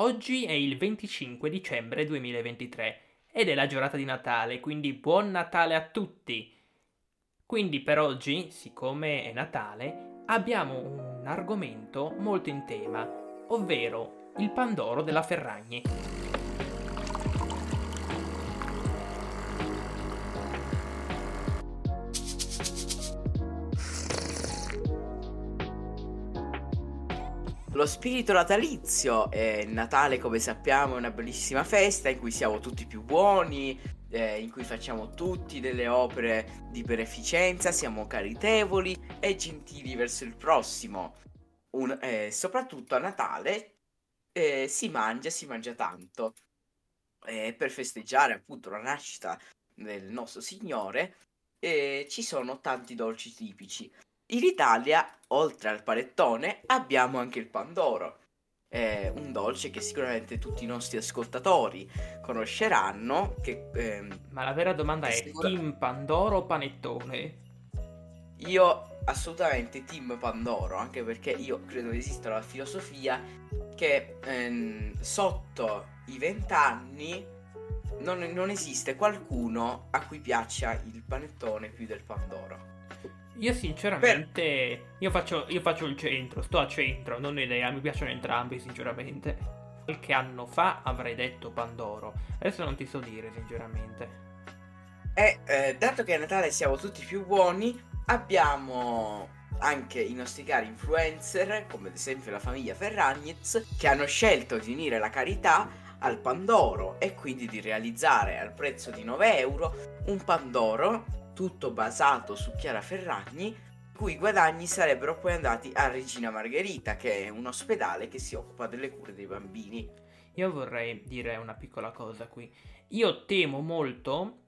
Oggi è il 25 dicembre 2023 ed è la giornata di Natale, quindi buon Natale a tutti! Quindi per oggi, siccome è Natale, abbiamo un argomento molto in tema, ovvero il Pandoro della Ferragni. Lo spirito natalizio, eh, Natale come sappiamo è una bellissima festa in cui siamo tutti più buoni, eh, in cui facciamo tutti delle opere di beneficenza, siamo caritevoli e gentili verso il prossimo. Un, eh, soprattutto a Natale eh, si mangia, si mangia tanto. per festeggiare appunto la nascita del nostro Signore ci sono tanti dolci tipici. In Italia, oltre al panettone, abbiamo anche il pandoro. È un dolce che sicuramente tutti i nostri ascoltatori conosceranno. Che, ehm, Ma la vera domanda è: sicura... Team Pandoro o panettone? Io assolutamente Team Pandoro, anche perché io credo esista la filosofia che ehm, sotto i vent'anni non, non esiste qualcuno a cui piaccia il panettone più del Pandoro. Io sinceramente, per... io, faccio, io faccio il centro, sto a centro, non ho idea, mi piacciono entrambi sinceramente. Qualche anno fa avrei detto Pandoro, adesso non ti so dire sinceramente. E eh, dato che a Natale siamo tutti più buoni, abbiamo anche i nostri cari influencer, come ad esempio la famiglia Ferragnez, che hanno scelto di unire la carità al Pandoro e quindi di realizzare al prezzo di 9 euro un Pandoro tutto basato su Chiara Ferragni, cui guadagni sarebbero poi andati a Regina Margherita, che è un ospedale che si occupa delle cure dei bambini. Io vorrei dire una piccola cosa qui. Io temo molto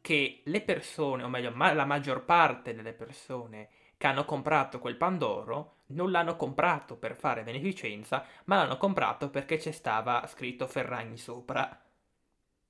che le persone, o meglio, ma- la maggior parte delle persone che hanno comprato quel Pandoro non l'hanno comprato per fare beneficenza, ma l'hanno comprato perché c'è stava scritto Ferragni sopra.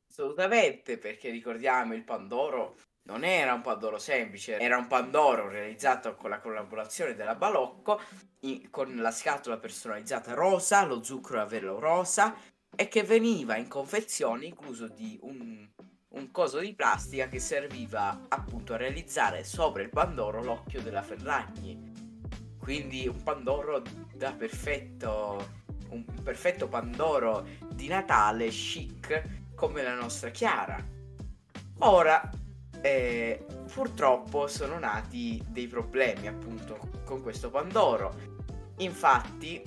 Assolutamente, perché ricordiamo il Pandoro non era un Pandoro semplice, era un Pandoro realizzato con la collaborazione della Balocco, in, con la scatola personalizzata rosa, lo zucchero a velo rosa e che veniva in confezione incluso di un, un coso di plastica che serviva appunto a realizzare sopra il Pandoro l'occhio della Ferragni. Quindi un Pandoro da perfetto, un perfetto Pandoro di Natale chic come la nostra Chiara. Ora e purtroppo sono nati dei problemi appunto con questo Pandoro. Infatti,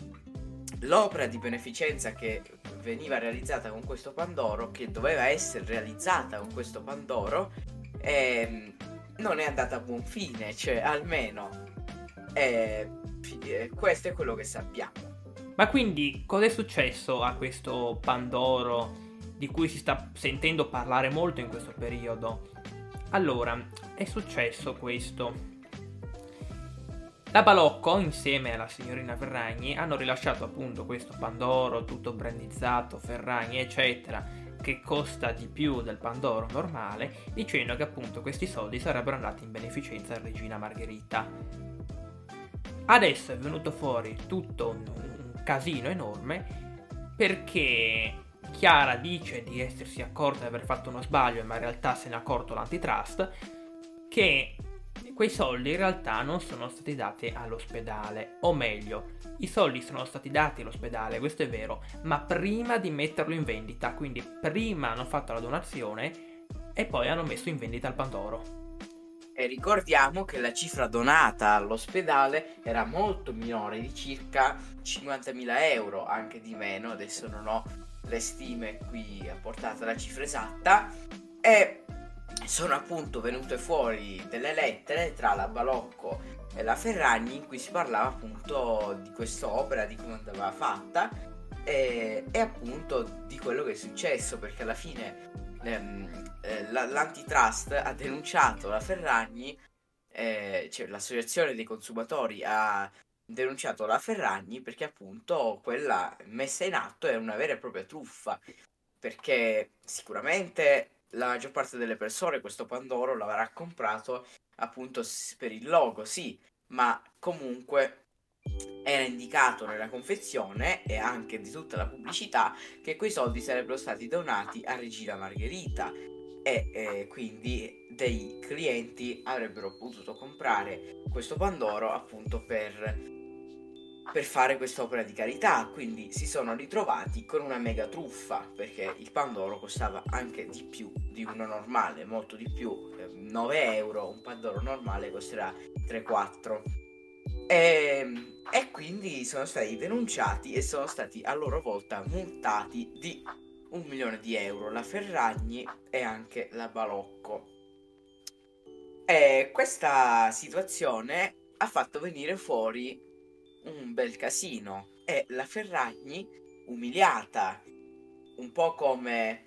l'opera di beneficenza che veniva realizzata con questo Pandoro, che doveva essere realizzata con questo Pandoro, eh, non è andata a buon fine, cioè almeno eh, questo è quello che sappiamo. Ma quindi cosa è successo a questo Pandoro di cui si sta sentendo parlare molto in questo periodo? Allora, è successo questo. La Balocco, insieme alla signorina Ferragni, hanno rilasciato appunto questo Pandoro tutto brandizzato, Ferragni, eccetera, che costa di più del Pandoro normale, dicendo che appunto questi soldi sarebbero andati in beneficenza a Regina Margherita. Adesso è venuto fuori tutto un, un casino enorme perché Chiara dice di essersi accorta di aver fatto uno sbaglio, ma in realtà se ne è accorto l'antitrust, che quei soldi in realtà non sono stati dati all'ospedale, o meglio, i soldi sono stati dati all'ospedale, questo è vero, ma prima di metterlo in vendita, quindi prima hanno fatto la donazione e poi hanno messo in vendita il Pandoro. E ricordiamo che la cifra donata all'ospedale era molto minore, di circa 50.000 euro, anche di meno, adesso non ho le stime qui a portata la cifra esatta e sono appunto venute fuori delle lettere tra la Balocco e la Ferragni in cui si parlava appunto di quest'opera, di come andava fatta e, e appunto di quello che è successo perché alla fine ehm, eh, l'antitrust ha denunciato la Ferragni, eh, cioè l'associazione dei consumatori ha denunciato la Ferragni perché appunto quella messa in atto è una vera e propria truffa. Perché sicuramente la maggior parte delle persone questo Pandoro l'avrà comprato appunto per il logo, sì, ma comunque era indicato nella confezione e anche di tutta la pubblicità che quei soldi sarebbero stati donati a Regina Margherita e eh, quindi dei clienti avrebbero potuto comprare questo Pandoro appunto per, per fare quest'opera di carità quindi si sono ritrovati con una mega truffa perché il Pandoro costava anche di più di uno normale molto di più 9 euro un Pandoro normale costerà 3-4 e, ehm, e quindi sono stati denunciati e sono stati a loro volta multati di un milione di euro la Ferragni e anche la Balocco. E questa situazione ha fatto venire fuori un bel casino e la Ferragni, umiliata, un po' come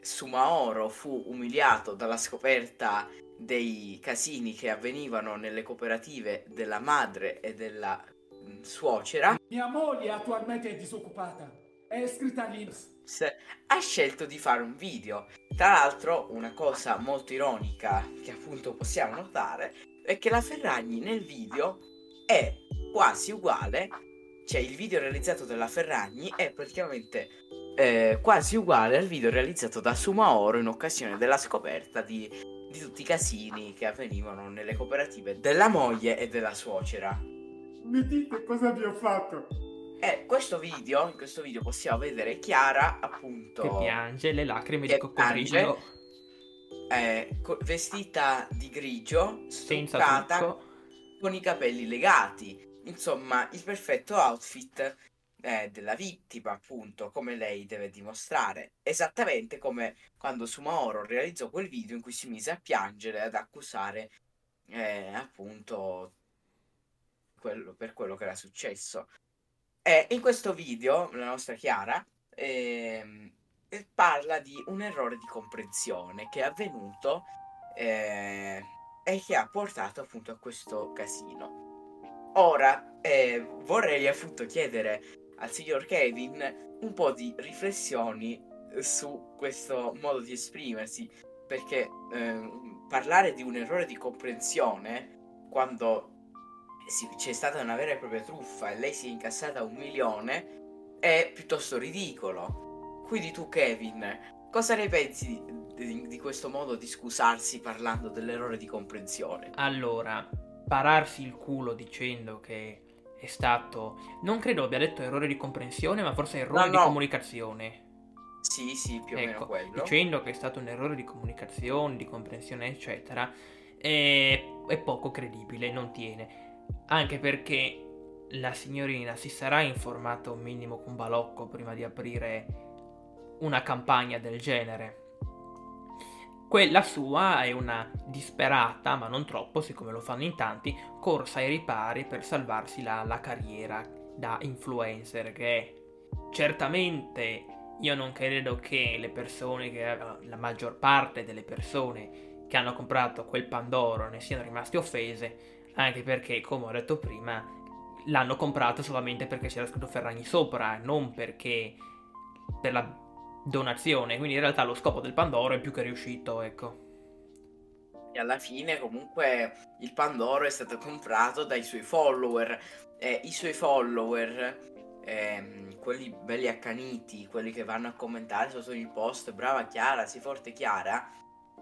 Sumaoro fu umiliato dalla scoperta dei casini che avvenivano nelle cooperative della madre e della mm, suocera. Mia moglie attualmente è disoccupata, è iscritta all'Inps ha scelto di fare un video. Tra l'altro, una cosa molto ironica che appunto possiamo notare è che la Ferragni nel video è quasi uguale, cioè il video realizzato dalla Ferragni è praticamente eh, quasi uguale al video realizzato da Sumaoro in occasione della scoperta di, di tutti i casini che avvenivano nelle cooperative della moglie e della suocera. Mi dite cosa vi ho fatto? E questo video, in questo video possiamo vedere Chiara appunto che piange le lacrime di coccodrillo eh, co- vestita di grigio, senza trucco con i capelli legati. Insomma, il perfetto outfit eh, della vittima, appunto, come lei deve dimostrare. Esattamente come quando Sumaoro realizzò quel video in cui si mise a piangere ad accusare eh, appunto quello, per quello che era successo. E in questo video la nostra Chiara eh, parla di un errore di comprensione che è avvenuto eh, e che ha portato appunto a questo casino. Ora eh, vorrei appunto chiedere al signor Kevin un po' di riflessioni su questo modo di esprimersi perché ehm, parlare di un errore di comprensione quando si, c'è stata una vera e propria truffa e lei si è incassata un milione, è piuttosto ridicolo. Quindi tu, Kevin, cosa ne pensi di, di questo modo di scusarsi parlando dell'errore di comprensione? Allora, pararsi il culo dicendo che è stato. Non credo abbia detto errore di comprensione, ma forse errore no, no. di comunicazione. Sì, sì, più o ecco, meno quello. Dicendo che è stato un errore di comunicazione, di comprensione, eccetera, è, è poco credibile, non tiene. Anche perché la signorina si sarà informata un minimo con Balocco prima di aprire una campagna del genere. Quella sua è una disperata, ma non troppo, siccome lo fanno in tanti, corsa ai ripari per salvarsi la, la carriera da influencer che è. Certamente io non credo che le persone, che, la maggior parte delle persone che hanno comprato quel Pandoro ne siano rimaste offese, anche perché, come ho detto prima, l'hanno comprato solamente perché c'era scritto Ferragni sopra, non perché per la donazione. Quindi in realtà lo scopo del Pandoro è più che riuscito, ecco. E alla fine comunque il Pandoro è stato comprato dai suoi follower e i suoi follower, ehm, quelli belli accaniti, quelli che vanno a commentare sotto il post, brava Chiara, sei forte Chiara,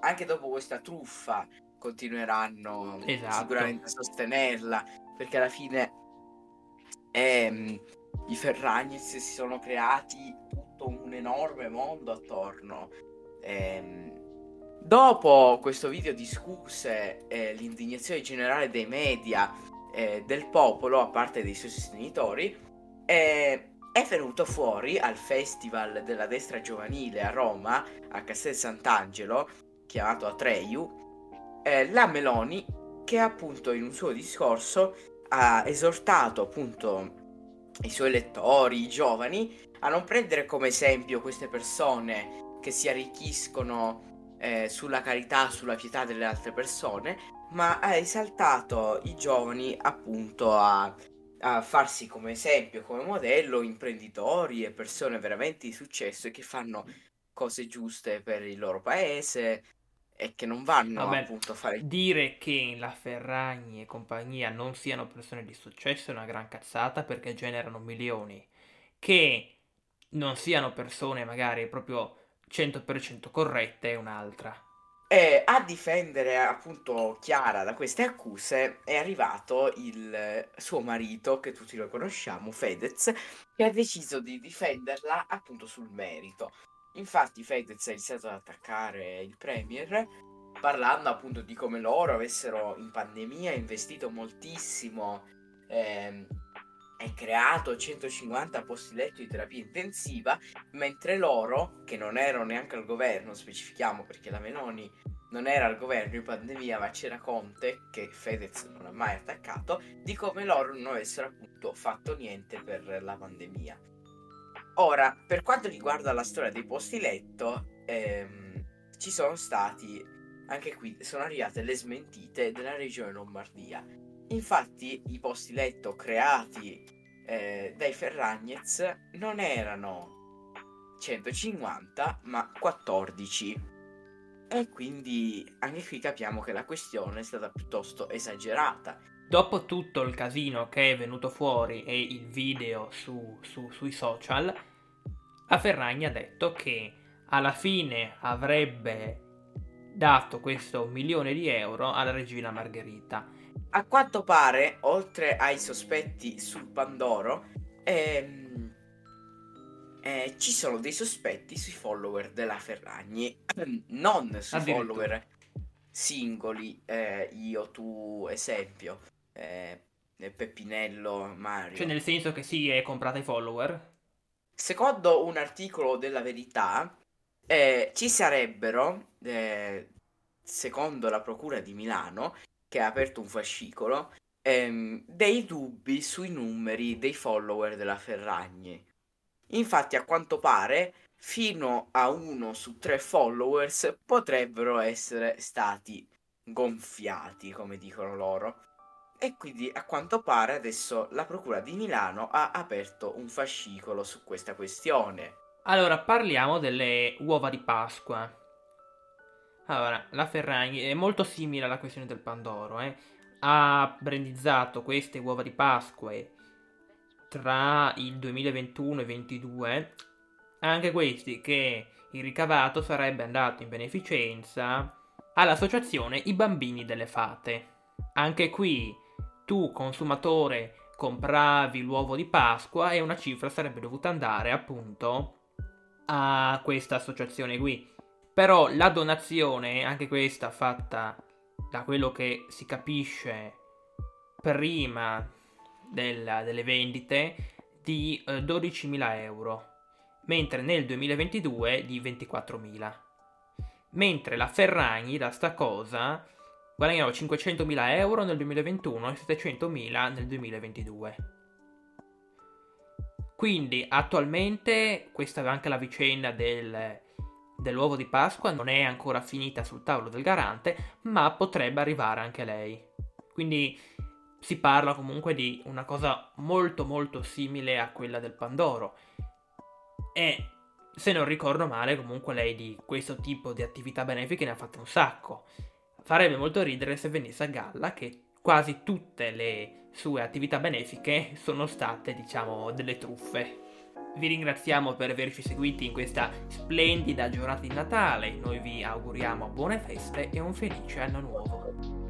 anche dopo questa truffa continueranno esatto. sicuramente a sostenerla perché alla fine ehm, i Ferragnis si sono creati tutto un enorme mondo attorno. Ehm, dopo questo video discusse eh, l'indignazione generale dei media eh, del popolo a parte dei suoi sostenitori eh, è venuto fuori al festival della destra giovanile a Roma a Castel Sant'Angelo chiamato Atreiu eh, la Meloni che appunto in un suo discorso ha esortato appunto i suoi lettori, i giovani, a non prendere come esempio queste persone che si arricchiscono eh, sulla carità, sulla pietà delle altre persone, ma ha esaltato i giovani appunto a, a farsi come esempio, come modello, imprenditori e persone veramente di successo che fanno cose giuste per il loro paese, e che non vanno Vabbè, appunto a fare Dire che la Ferragni e compagnia non siano persone di successo è una gran cazzata perché generano milioni. Che non siano persone magari proprio 100% corrette è un'altra. E a difendere appunto Chiara da queste accuse è arrivato il suo marito, che tutti lo conosciamo, Fedez, che ha deciso di difenderla appunto sul merito. Infatti Fedez ha iniziato ad attaccare il Premier parlando appunto di come loro avessero in pandemia investito moltissimo ehm, e creato 150 posti letto di terapia intensiva, mentre loro, che non erano neanche al governo, specifichiamo perché la Meloni non era al governo in pandemia, ma c'era Conte, che Fedez non ha mai attaccato, di come loro non avessero appunto fatto niente per la pandemia. Ora, per quanto riguarda la storia dei posti letto, ehm, ci sono stati, anche qui sono arrivate le smentite della regione Lombardia. Infatti i posti letto creati eh, dai Ferragnez non erano 150 ma 14. E quindi anche qui capiamo che la questione è stata piuttosto esagerata. Dopo tutto il casino che è venuto fuori e il video su, su, sui social, la Ferragni ha detto che alla fine avrebbe dato questo milione di euro alla regina Margherita. A quanto pare, oltre ai sospetti sul Pandoro, ehm, eh, ci sono dei sospetti sui follower della Ferragni, non sui follower singoli, eh, io, tu, esempio, eh, Peppinello, Mario. Cioè nel senso che si è comprata i follower? Secondo un articolo della Verità, eh, ci sarebbero, eh, secondo la Procura di Milano, che ha aperto un fascicolo, ehm, dei dubbi sui numeri dei follower della Ferragni. Infatti, a quanto pare, fino a uno su tre followers potrebbero essere stati gonfiati, come dicono loro. E quindi a quanto pare adesso la Procura di Milano ha aperto un fascicolo su questa questione. Allora, parliamo delle uova di Pasqua. Allora, la Ferragni è molto simile alla questione del Pandoro, eh. Ha brandizzato queste uova di Pasqua tra il 2021 e 2022, anche questi che il ricavato sarebbe andato in beneficenza all'associazione I Bambini delle Fate. Anche qui tu consumatore compravi l'uovo di Pasqua e una cifra sarebbe dovuta andare appunto a questa associazione qui. Però la donazione, anche questa fatta da quello che si capisce prima della, delle vendite, di eh, 12.000 euro, mentre nel 2022 di 24.000. Mentre la Ferragni da sta cosa guadagnava 500.000 euro nel 2021 e 700.000 nel 2022. Quindi attualmente questa è anche la vicenda del, dell'uovo di Pasqua, non è ancora finita sul tavolo del garante, ma potrebbe arrivare anche lei. Quindi si parla comunque di una cosa molto molto simile a quella del Pandoro. E se non ricordo male, comunque lei di questo tipo di attività benefiche ne ha fatte un sacco farebbe molto ridere se venisse a galla che quasi tutte le sue attività benefiche sono state, diciamo, delle truffe. Vi ringraziamo per averci seguiti in questa splendida giornata di Natale, noi vi auguriamo buone feste e un felice anno nuovo.